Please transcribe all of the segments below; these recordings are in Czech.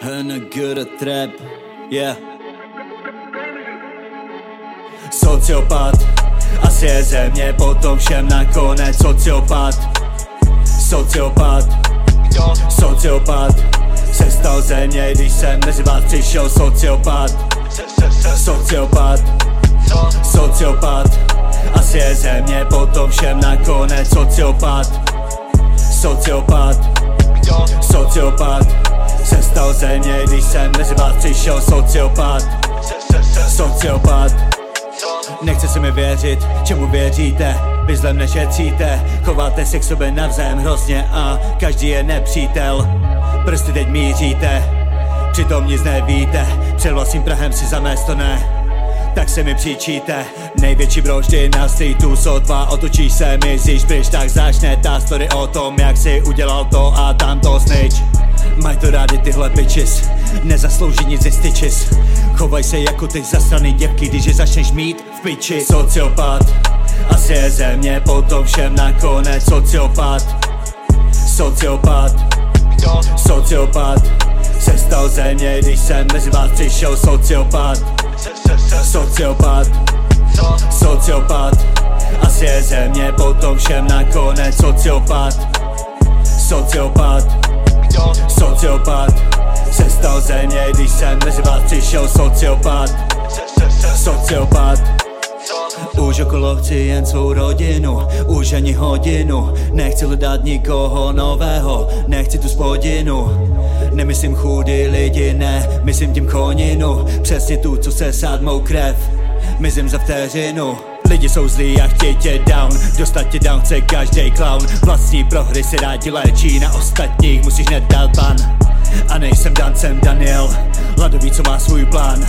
HNG trap, yeah. Sociopat, asi je země potom všem nakonec sociopat. Sociopat, sociopat Se stal země, když jsem mezi vás přišel sociopat. Sociopat, sociopat. Asi je země potom všem nakonec sociopat. Sociopat, sociopat. Se stal ze mě, když jsem mezi vás přišel sociopat. Sociopat. Nechce se mi věřit, čemu věříte? Vy zlem nešetříte, chováte se k sobě navzájem hrozně a každý je nepřítel. Prsty teď míříte, přitom nic nevíte Před vlastním prahem si zamést to ne tak se mi přičíte Největší broždy na streetu sotva Otočíš se, myslíš pryč, tak začne ta story o tom Jak si udělal to a tam to snitch. Maj to rádi tyhle bitches Nezaslouží nic ze stitches. Chovaj se jako ty zasraný děvky Když je začneš mít v piči. Sociopat Asi je země potom všem nakonec Sociopat. Sociopat Sociopat Se stal země, když jsem mezi vás přišel Sociopat. Sociopat. Sociopat. Asi je země potom všem nakonec Sociopat. Sociopat. Sociopat. Se stal země, když jsem mezi vás přišel sociopat. Sociopat. Už okolo chci jen svou rodinu, už ani hodinu. Nechci hledat nikoho nového, nechci tu spodinu Nemyslím chudý lidi, ne, myslím tím koninu. Přesně tu, co se sát mou krev, mizím za vteřinu. Lidi jsou zlí a chtějí tě down. Dostat tě down chce každý clown. Vlastní prohry se rádi léčí Na ostatních. Musíš nedat pan A nejsem Dan, jsem Daniel. Ladový, co má svůj plán.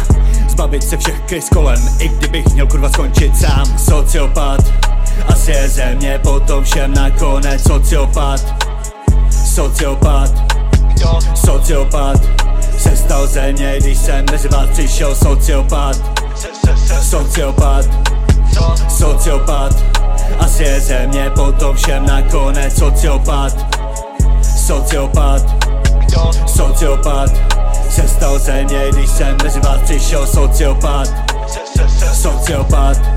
Zbavit se všech krys kolem. I kdybych měl kurva skončit sám. Sociopat. Asi je země potom všem nakonec Sociopat. Sociopat Sociopat. Se stal země, když jsem mezi vás přišel Sociopat. Sociopat. Sociopat. Asi je země potom všem nakonec Sociopat. Sociopat. Sociopat. Se stal země, když jsem mezi vás přišel Sociopat. Sociopat